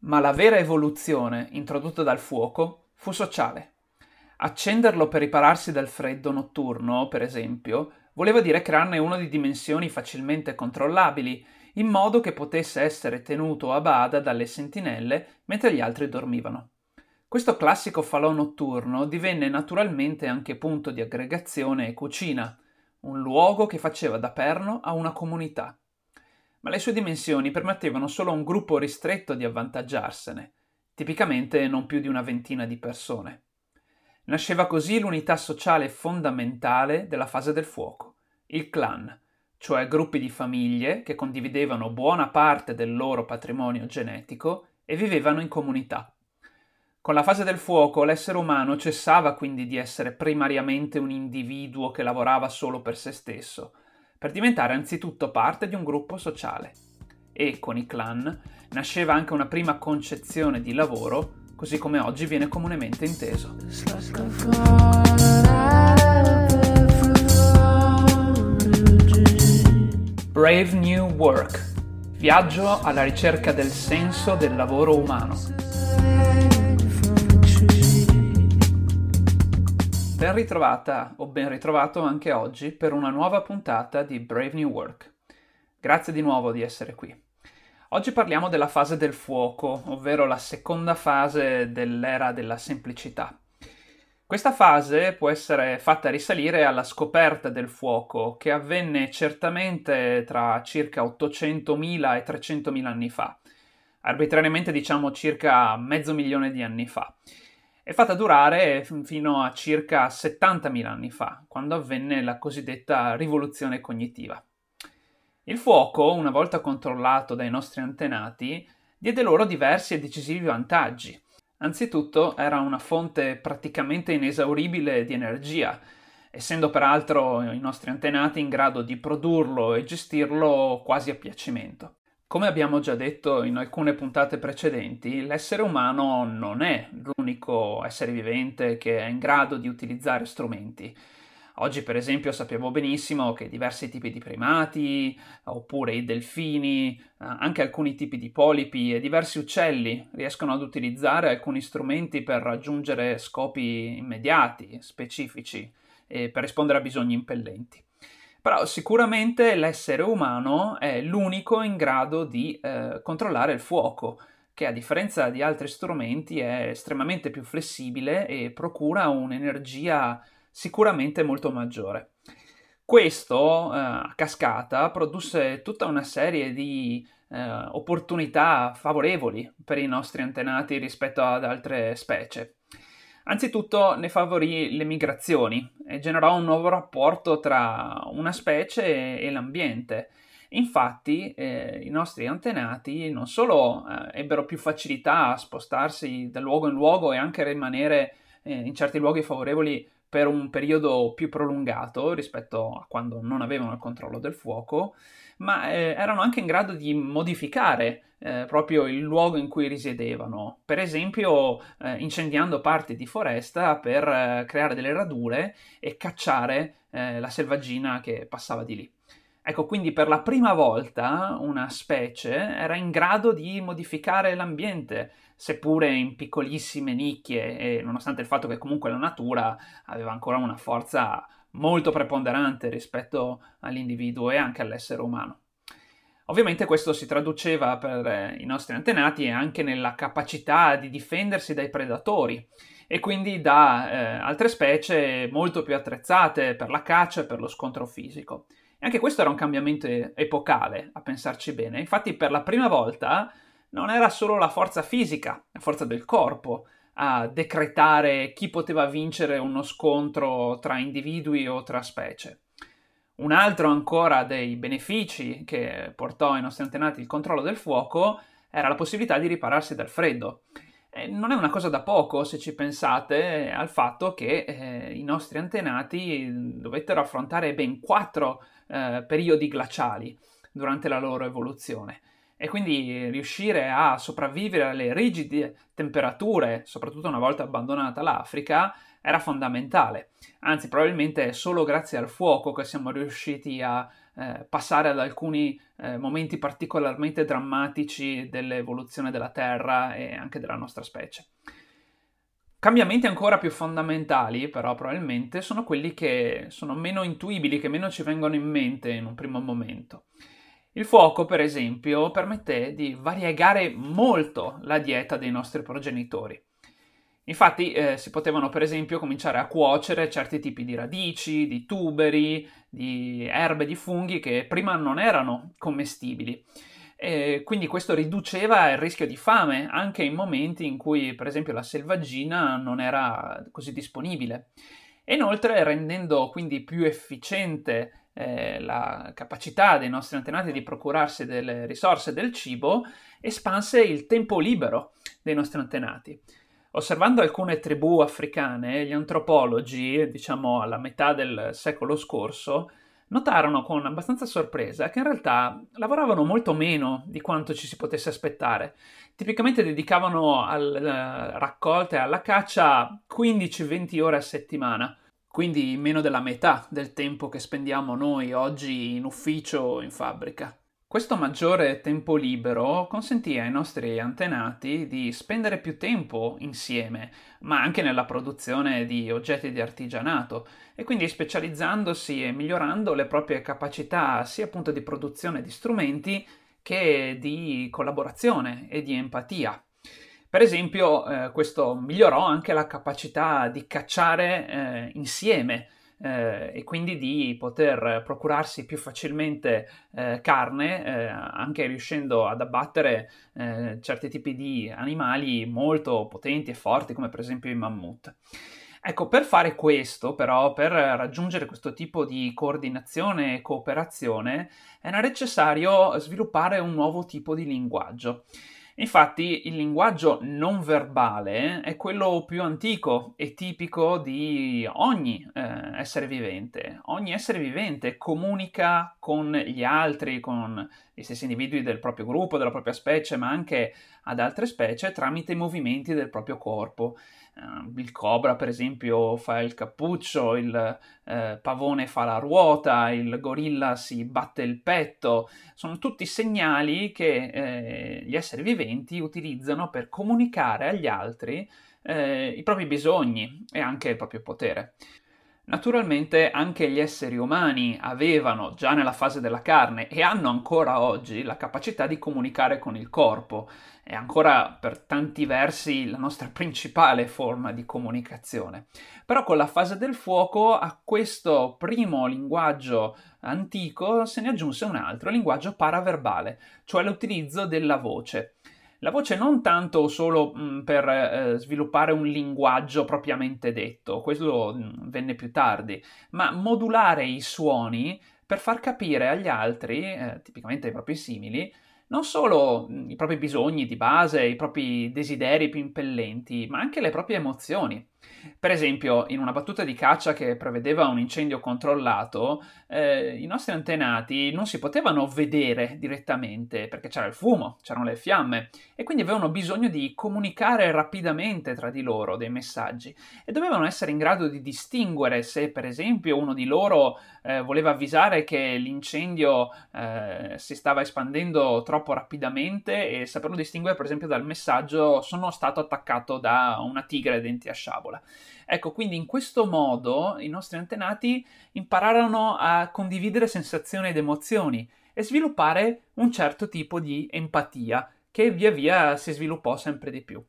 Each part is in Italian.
Ma la vera evoluzione introdotta dal fuoco fu sociale. Accenderlo per ripararsi dal freddo notturno, per esempio, voleva dire crearne uno di dimensioni facilmente controllabili, in modo che potesse essere tenuto a bada dalle sentinelle mentre gli altri dormivano. Questo classico falò notturno divenne naturalmente anche punto di aggregazione e cucina, un luogo che faceva da perno a una comunità. Ma le sue dimensioni permettevano solo a un gruppo ristretto di avvantaggiarsene, tipicamente non più di una ventina di persone. Nasceva così l'unità sociale fondamentale della fase del fuoco, il clan, cioè gruppi di famiglie che condividevano buona parte del loro patrimonio genetico e vivevano in comunità. Con la fase del fuoco l'essere umano cessava quindi di essere primariamente un individuo che lavorava solo per se stesso, per diventare anzitutto parte di un gruppo sociale. E con i clan nasceva anche una prima concezione di lavoro, così come oggi viene comunemente inteso. Brave New Work. Viaggio alla ricerca del senso del lavoro umano. Ben ritrovata o ben ritrovato anche oggi per una nuova puntata di Brave New Work. Grazie di nuovo di essere qui. Oggi parliamo della fase del fuoco, ovvero la seconda fase dell'era della semplicità. Questa fase può essere fatta risalire alla scoperta del fuoco, che avvenne certamente tra circa 800.000 e 300.000 anni fa, arbitrariamente diciamo circa mezzo milione di anni fa è fatta durare fino a circa 70.000 anni fa, quando avvenne la cosiddetta rivoluzione cognitiva. Il fuoco, una volta controllato dai nostri antenati, diede loro diversi e decisivi vantaggi. Anzitutto era una fonte praticamente inesauribile di energia, essendo peraltro i nostri antenati in grado di produrlo e gestirlo quasi a piacimento. Come abbiamo già detto in alcune puntate precedenti, l'essere umano non è l'unico essere vivente che è in grado di utilizzare strumenti. Oggi, per esempio, sappiamo benissimo che diversi tipi di primati, oppure i delfini, eh, anche alcuni tipi di polipi e diversi uccelli riescono ad utilizzare alcuni strumenti per raggiungere scopi immediati, specifici, e per rispondere a bisogni impellenti. Però sicuramente l'essere umano è l'unico in grado di eh, controllare il fuoco, che a differenza di altri strumenti è estremamente più flessibile e procura un'energia sicuramente molto maggiore. Questo, eh, a cascata, produsse tutta una serie di eh, opportunità favorevoli per i nostri antenati rispetto ad altre specie. Anzitutto ne favorì le migrazioni e generò un nuovo rapporto tra una specie e l'ambiente. Infatti eh, i nostri antenati non solo eh, ebbero più facilità a spostarsi da luogo in luogo e anche rimanere eh, in certi luoghi favorevoli per un periodo più prolungato rispetto a quando non avevano il controllo del fuoco, ma eh, erano anche in grado di modificare eh, proprio il luogo in cui risiedevano, per esempio eh, incendiando parti di foresta per eh, creare delle radure e cacciare eh, la selvaggina che passava di lì. Ecco, quindi per la prima volta una specie era in grado di modificare l'ambiente, seppure in piccolissime nicchie, e nonostante il fatto che comunque la natura aveva ancora una forza molto preponderante rispetto all'individuo e anche all'essere umano. Ovviamente questo si traduceva per eh, i nostri antenati anche nella capacità di difendersi dai predatori e quindi da eh, altre specie molto più attrezzate per la caccia e per lo scontro fisico. E anche questo era un cambiamento epocale, a pensarci bene. Infatti per la prima volta non era solo la forza fisica, la forza del corpo, a decretare chi poteva vincere uno scontro tra individui o tra specie. Un altro ancora dei benefici che portò ai nostri antenati il controllo del fuoco era la possibilità di ripararsi dal freddo. E non è una cosa da poco se ci pensate al fatto che eh, i nostri antenati dovettero affrontare ben quattro eh, periodi glaciali durante la loro evoluzione e quindi riuscire a sopravvivere alle rigide temperature, soprattutto una volta abbandonata l'Africa, era fondamentale. Anzi, probabilmente è solo grazie al fuoco che siamo riusciti a eh, passare ad alcuni eh, momenti particolarmente drammatici dell'evoluzione della Terra e anche della nostra specie. Cambiamenti ancora più fondamentali, però, probabilmente, sono quelli che sono meno intuibili, che meno ci vengono in mente in un primo momento. Il fuoco, per esempio, permette di variegare molto la dieta dei nostri progenitori. Infatti eh, si potevano per esempio cominciare a cuocere certi tipi di radici, di tuberi, di erbe, di funghi che prima non erano commestibili. E quindi questo riduceva il rischio di fame anche in momenti in cui, per esempio, la selvaggina non era così disponibile. E inoltre, rendendo quindi più efficiente eh, la capacità dei nostri antenati di procurarsi delle risorse del cibo, espanse il tempo libero dei nostri antenati. Osservando alcune tribù africane, gli antropologi, diciamo alla metà del secolo scorso, notarono con abbastanza sorpresa che in realtà lavoravano molto meno di quanto ci si potesse aspettare. Tipicamente dedicavano alla raccolta e alla caccia 15-20 ore a settimana, quindi meno della metà del tempo che spendiamo noi oggi in ufficio o in fabbrica. Questo maggiore tempo libero consentì ai nostri antenati di spendere più tempo insieme, ma anche nella produzione di oggetti di artigianato, e quindi specializzandosi e migliorando le proprie capacità sia appunto di produzione di strumenti che di collaborazione e di empatia. Per esempio, eh, questo migliorò anche la capacità di cacciare eh, insieme eh, e quindi di poter procurarsi più facilmente eh, carne, eh, anche riuscendo ad abbattere eh, certi tipi di animali molto potenti e forti, come per esempio i mammut. Ecco, per fare questo, però, per raggiungere questo tipo di coordinazione e cooperazione, era necessario sviluppare un nuovo tipo di linguaggio. Infatti il linguaggio non verbale è quello più antico e tipico di ogni eh, essere vivente. Ogni essere vivente comunica con gli altri, con gli stessi individui del proprio gruppo, della propria specie, ma anche ad altre specie tramite i movimenti del proprio corpo. Uh, il cobra, per esempio, fa il cappuccio, il uh, pavone fa la ruota, il gorilla si batte il petto. Sono tutti segnali che eh, gli esseri viventi utilizzano per comunicare agli altri eh, i propri bisogni e anche il proprio potere. Naturalmente anche gli esseri umani avevano già nella fase della carne e hanno ancora oggi la capacità di comunicare con il corpo. È ancora per tanti versi la nostra principale forma di comunicazione. Però con la fase del fuoco a questo primo linguaggio antico se ne aggiunse un altro, il linguaggio paraverbale, cioè l'utilizzo della voce. La voce non tanto solo mh, mm, per eh, sviluppare un linguaggio propriamente detto, questo mh, mm, venne più tardi, ma modulare i suoni per far capire agli altri, eh, tipicamente ai propri simili, non solo mm, i propri bisogni di base, i propri desideri più impellenti, ma anche le proprie emozioni. Per esempio, in una battuta di caccia che prevedeva un incendio controllato, eh, i nostri antenati non si potevano vedere direttamente perché c'era il fumo, c'erano le fiamme e quindi avevano bisogno di comunicare rapidamente tra di loro dei messaggi e dovevano essere in grado di distinguere se, per esempio, uno di loro eh, voleva avvisare che l'incendio eh, si stava espandendo troppo rapidamente e saperlo distinguere, per esempio, dal messaggio sono stato attaccato da una tigre denti a sciabola. Ecco, quindi in questo modo i nostri antenati impararono a condividere sensazioni ed emozioni e sviluppare un certo tipo di empatia che via via si sviluppò sempre di più.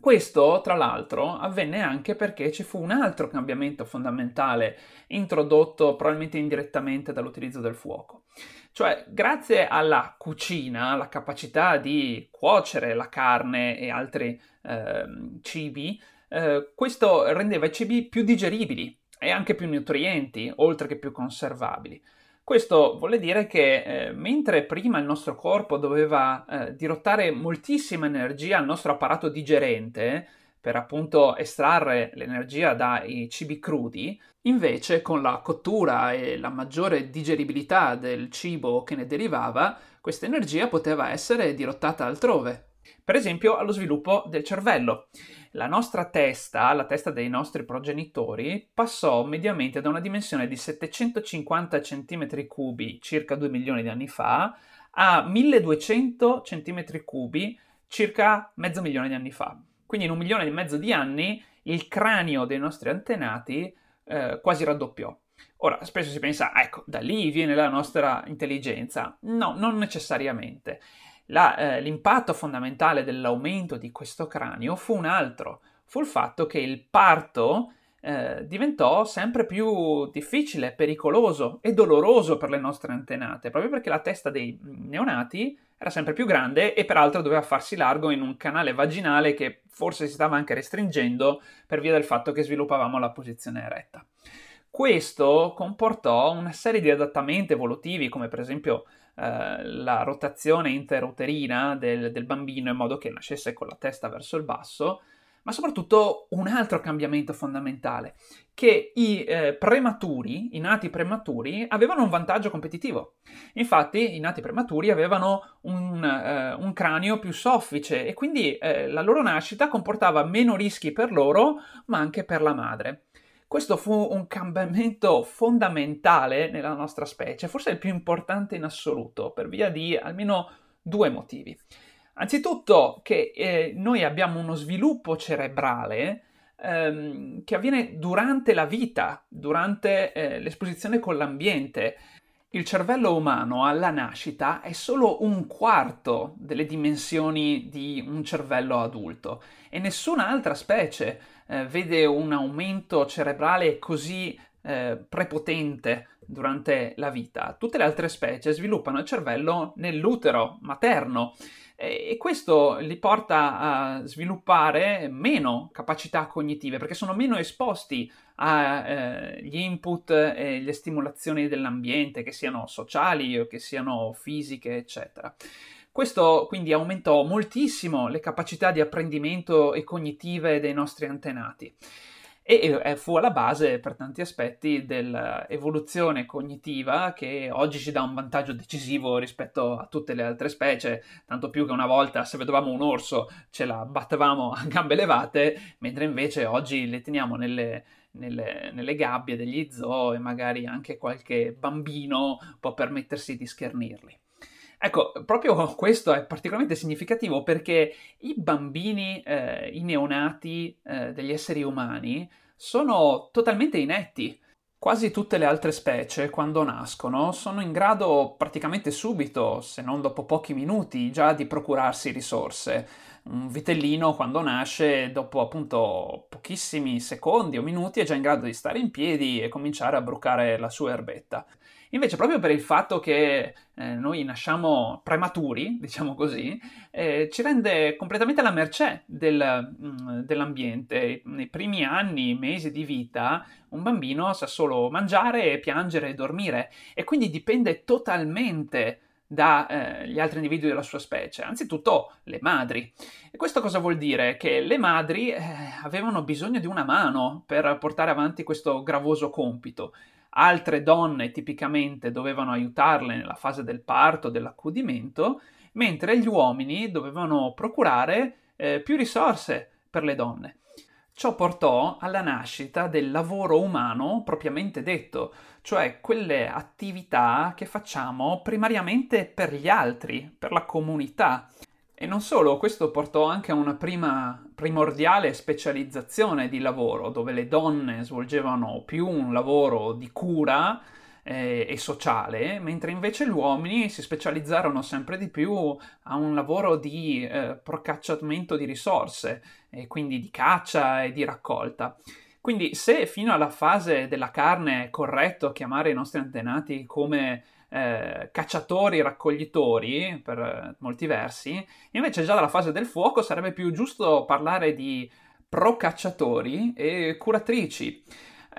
Questo, tra l'altro, avvenne anche perché ci fu un altro cambiamento fondamentale introdotto probabilmente indirettamente dall'utilizzo del fuoco. Cioè, grazie alla cucina, alla capacità di cuocere la carne e altri eh, cibi, eh, questo rendeva i cibi più digeribili e anche più nutrienti, oltre che più conservabili. Questo vuol dire che eh, mentre prima il nostro corpo doveva eh, dirottare moltissima energia al nostro apparato digerente per appunto estrarre l'energia dai cibi crudi, invece con la cottura e la maggiore digeribilità del cibo che ne derivava, questa energia poteva essere dirottata altrove, Per esempio allo sviluppo del cervello. La nostra testa, la testa dei nostri progenitori, passò mediamente da una dimensione di 750 cm3, circa 2 milioni di anni fa, a 1200 cm3, circa mezzo milione di anni fa. Quindi in un milione e mezzo di anni il cranio dei nostri antenati eh, quasi raddoppiò. Ora, spesso si pensa, ah, ecco, da lì viene la nostra intelligenza. No, non necessariamente. La, eh, l'impatto fondamentale dell'aumento di questo cranio fu un altro, fu il fatto che il parto eh, diventò sempre più difficile, pericoloso e doloroso per le nostre antenate, proprio perché la testa dei neonati era sempre più grande e peraltro doveva farsi largo in un canale vaginale che forse si stava anche restringendo per via del fatto che sviluppavamo la posizione eretta. Questo comportò una serie di adattamenti evolutivi, come per esempio eh, la rotazione interuterina del, del bambino in modo che nascesse con la testa verso il basso, ma soprattutto un altro cambiamento fondamentale, che i eh, prematuri, i nati prematuri, avevano un vantaggio competitivo. Infatti i nati prematuri avevano un, eh, un cranio più soffice e quindi eh, la loro nascita comportava meno rischi per loro, ma anche per la madre. Questo fu un cambiamento fondamentale nella nostra specie, forse il più importante in assoluto, per via di almeno due motivi. Anzitutto che eh, noi abbiamo uno sviluppo cerebrale ehm, che avviene durante la vita, durante eh, l'esposizione con l'ambiente. Il cervello umano alla nascita è solo un quarto delle dimensioni di un cervello adulto e nessun'altra specie eh, vede un aumento cerebrale così eh, prepotente durante la vita. Tutte le altre specie sviluppano il cervello nell'utero materno e questo li porta a sviluppare meno capacità cognitive perché sono meno esposti agli eh, input e le stimolazioni dell'ambiente, che siano sociali o che siano fisiche, eccetera. Questo quindi aumentò moltissimo le capacità di apprendimento e cognitive dei nostri antenati e fu alla base per tanti aspetti dell'evoluzione cognitiva che oggi ci dà un vantaggio decisivo rispetto a tutte le altre specie, tanto più che una volta se vedevamo un orso ce la battevamo a gambe levate, mentre invece oggi le teniamo nelle, nelle, nelle gabbie degli zoo e magari anche qualche bambino può permettersi di schernirli. Ecco, proprio questo è particolarmente significativo perché i bambini, eh, i neonati eh, degli esseri umani sono totalmente inetti. Quasi tutte le altre specie, quando nascono, sono in grado praticamente subito, se non dopo pochi minuti, già di procurarsi risorse. Un vitellino, quando nasce, dopo appunto pochissimi secondi o minuti, è già in grado di stare in piedi e cominciare a brucare la sua erbetta. Invece, proprio per il fatto che eh, noi nasciamo prematuri, diciamo così, eh, ci rende completamente alla mercé del, mh, mm, dell'ambiente. Nei primi anni, mesi di vita, un bambino sa solo mangiare, piangere e dormire, e quindi dipende totalmente dagli eh, altri individui della sua specie, anzitutto le madri. E questo cosa vuol dire? Che le madri eh, avevano bisogno di una mano per portare avanti questo gravoso compito altre donne tipicamente dovevano aiutarle nella fase del parto, dell'accudimento, mentre gli uomini dovevano procurare eh, più risorse per le donne. Ciò portò alla nascita del lavoro umano propriamente detto, cioè quelle attività che facciamo primariamente per gli altri, per la comunità. E non solo, questo portò anche a una prima primordiale specializzazione di lavoro, dove le donne svolgevano più un lavoro di cura eh, e sociale, mentre invece gli uomini si specializzarono sempre di più a un lavoro di eh, procacciamento di risorse, e quindi di caccia e di raccolta. Quindi se fino alla fase della carne è corretto chiamare i nostri antenati come eh, cacciatori, raccoglitori per eh, molti versi, invece già dalla fase del fuoco sarebbe più giusto parlare di procacciatori e curatrici.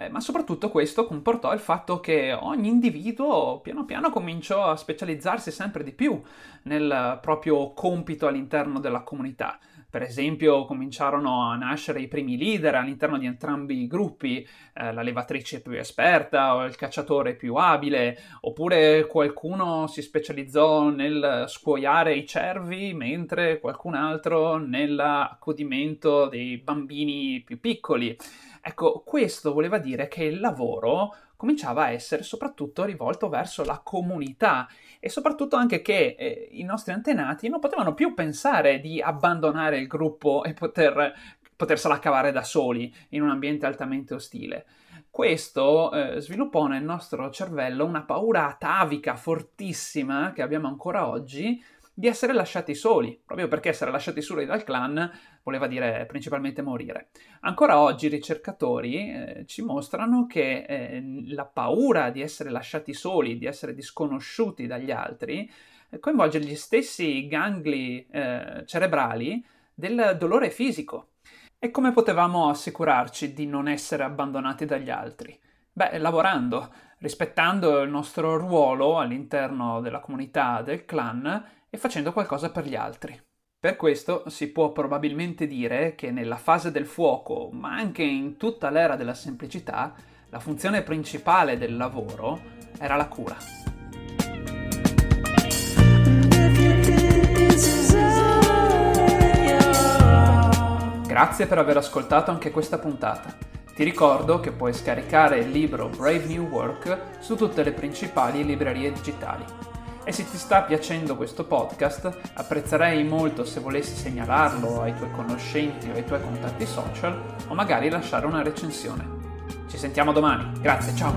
Eh, ma soprattutto questo comportò il fatto che ogni individuo piano piano cominciò a specializzarsi sempre di più nel proprio compito all'interno della comunità Per esempio, cominciarono a nascere i primi leader all'interno di entrambi i gruppi, eh, la levatrice più esperta o il cacciatore più abile, oppure qualcuno si specializzò nel scuoiare i cervi, mentre qualcun altro nell'accudimento dei bambini più piccoli. Ecco, questo voleva dire che il lavoro cominciava a essere soprattutto rivolto verso la comunità e soprattutto anche che eh, i nostri antenati non potevano più pensare di abbandonare il gruppo e poter, potersela cavare da soli in un ambiente altamente ostile. Questo eh, sviluppò nel nostro cervello una paura atavica fortissima che abbiamo ancora oggi di essere lasciati soli, proprio perché essere lasciati soli dal clan voleva dire principalmente morire. Ancora oggi i ricercatori eh, ci mostrano che eh, la paura di essere lasciati soli, di essere disconosciuti dagli altri, eh, coinvolge gli stessi gangli eh, cerebrali del dolore fisico. E come potevamo assicurarci di non essere abbandonati dagli altri? Beh, lavorando, rispettando il nostro ruolo all'interno della comunità del clan e facendo qualcosa per gli altri. Per questo si può probabilmente dire che nella fase del fuoco, ma anche in tutta l'era della semplicità, la funzione principale del lavoro era la cura. Grazie per aver ascoltato anche questa puntata. Ti ricordo che puoi scaricare il libro Brave New Work su tutte le principali librerie digitali. E se ti sta piacendo questo podcast, apprezzerei molto se volessi segnalarlo ai tuoi conoscenti o ai tuoi contatti social o magari lasciare una recensione. Ci sentiamo domani, grazie, ciao!